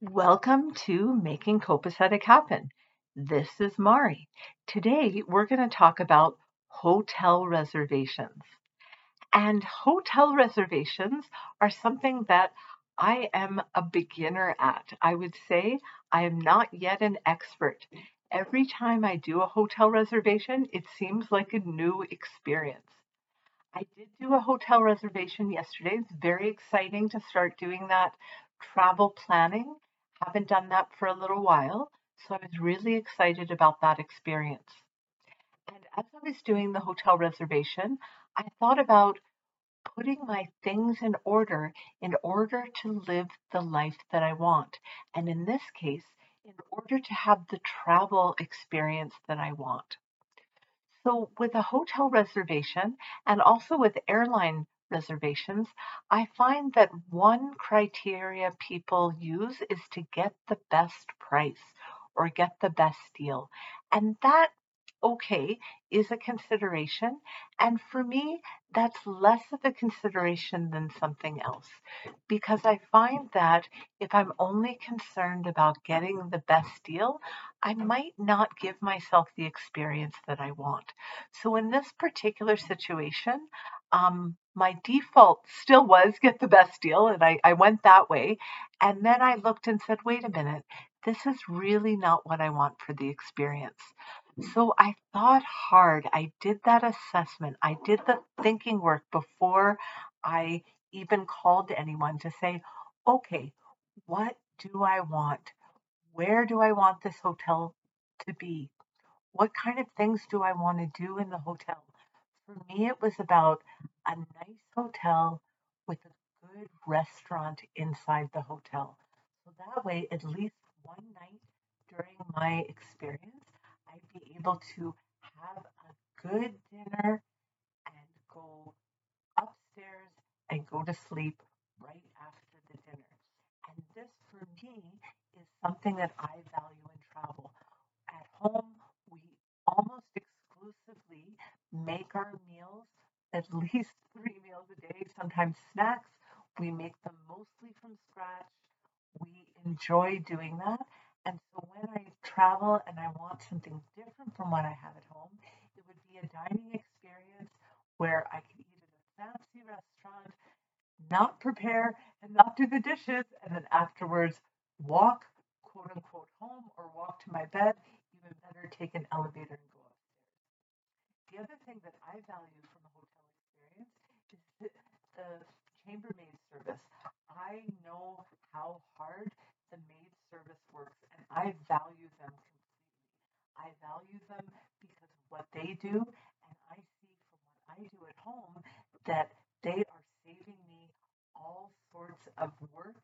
Welcome to Making Copacetic Happen. This is Mari. Today we're going to talk about hotel reservations. And hotel reservations are something that I am a beginner at. I would say I am not yet an expert. Every time I do a hotel reservation, it seems like a new experience. I did do a hotel reservation yesterday. It's very exciting to start doing that travel planning. Haven't done that for a little while, so I was really excited about that experience. And as I was doing the hotel reservation, I thought about putting my things in order in order to live the life that I want. And in this case, in order to have the travel experience that I want. So, with a hotel reservation and also with airline reservations, I find that one criteria people use is to get the best price or get the best deal. And that okay is a consideration. And for me, that's less of a consideration than something else because I find that if I'm only concerned about getting the best deal, I might not give myself the experience that I want. So in this particular situation, um, my default still was get the best deal, and I, I went that way. And then I looked and said, wait a minute, this is really not what I want for the experience. So I thought hard. I did that assessment. I did the thinking work before I even called anyone to say, okay, what do I want? Where do I want this hotel to be? What kind of things do I want to do in the hotel? For me, it was about a nice hotel with a good restaurant inside the hotel. So that way, at least one night during my experience, I'd be able to have a good dinner and go upstairs and go to sleep right after the dinner. And this, for me, is something that I value in travel. At home, make our meals at least three meals a day, sometimes snacks. We make them mostly from scratch. We enjoy doing that. And so when I travel and I want something different from what I have at home, it would be a dining experience where I could eat at a fancy restaurant, not prepare and not do the dishes, and then afterwards walk, quote unquote, home or walk to my bed. Even better, take an elevator and go. The other thing that I value from a hotel experience is the, the chambermaid service. I know how hard the maid service works and I value them completely. I value them because of what they do and I see from what I do at home that they are saving me all sorts of work.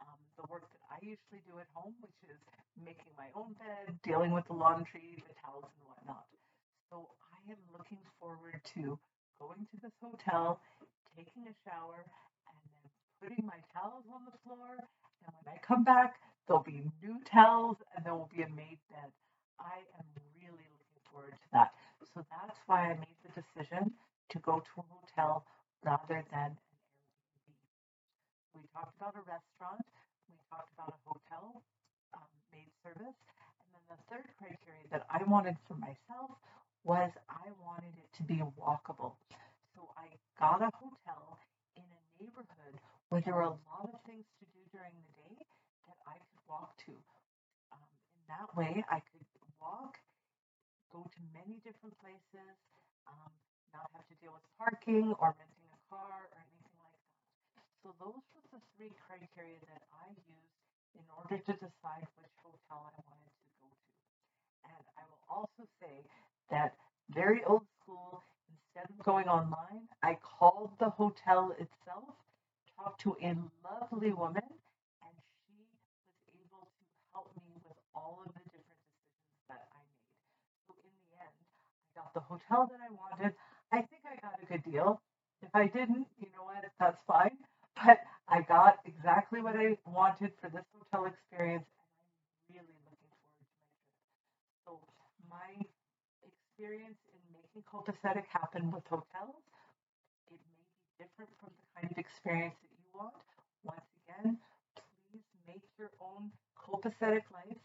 Um, the work that I usually do at home, which is making my own bed, dealing with the laundry, the towels, and whatnot. So Am looking forward to going to this hotel, taking a shower, and then putting my towels on the floor. And when I come back, there'll be new towels and there will be a made bed. I am really looking forward to that. So that's why I made the decision to go to a hotel rather than an Airbnb. We talked about a restaurant, we talked about a hotel um, maid service, and then the third criteria that I wanted for myself was I wanted it to be walkable. So I got a hotel in a neighborhood where there were a lot of things to do during the day that I could walk to. Um, in that way, I could walk, go to many different places, um, not have to deal with parking or renting a car or anything like that. So those were the three criteria that I used in order to decide which hotel I wanted to. And I will also say that very old school, instead of going online, I called the hotel itself, talked to a lovely woman, and she was able to help me with all of the different decisions that I made. So in the end, I got the hotel that I wanted. I think I got a good deal. If I didn't, you know what, that's fine. But I got exactly what I wanted for this hotel experience, and I'm really looking forward to my trip. So my experience in making copacetic happen with hotels, it may be different from the kind of experience that you want. Once again, please make your own copacetic life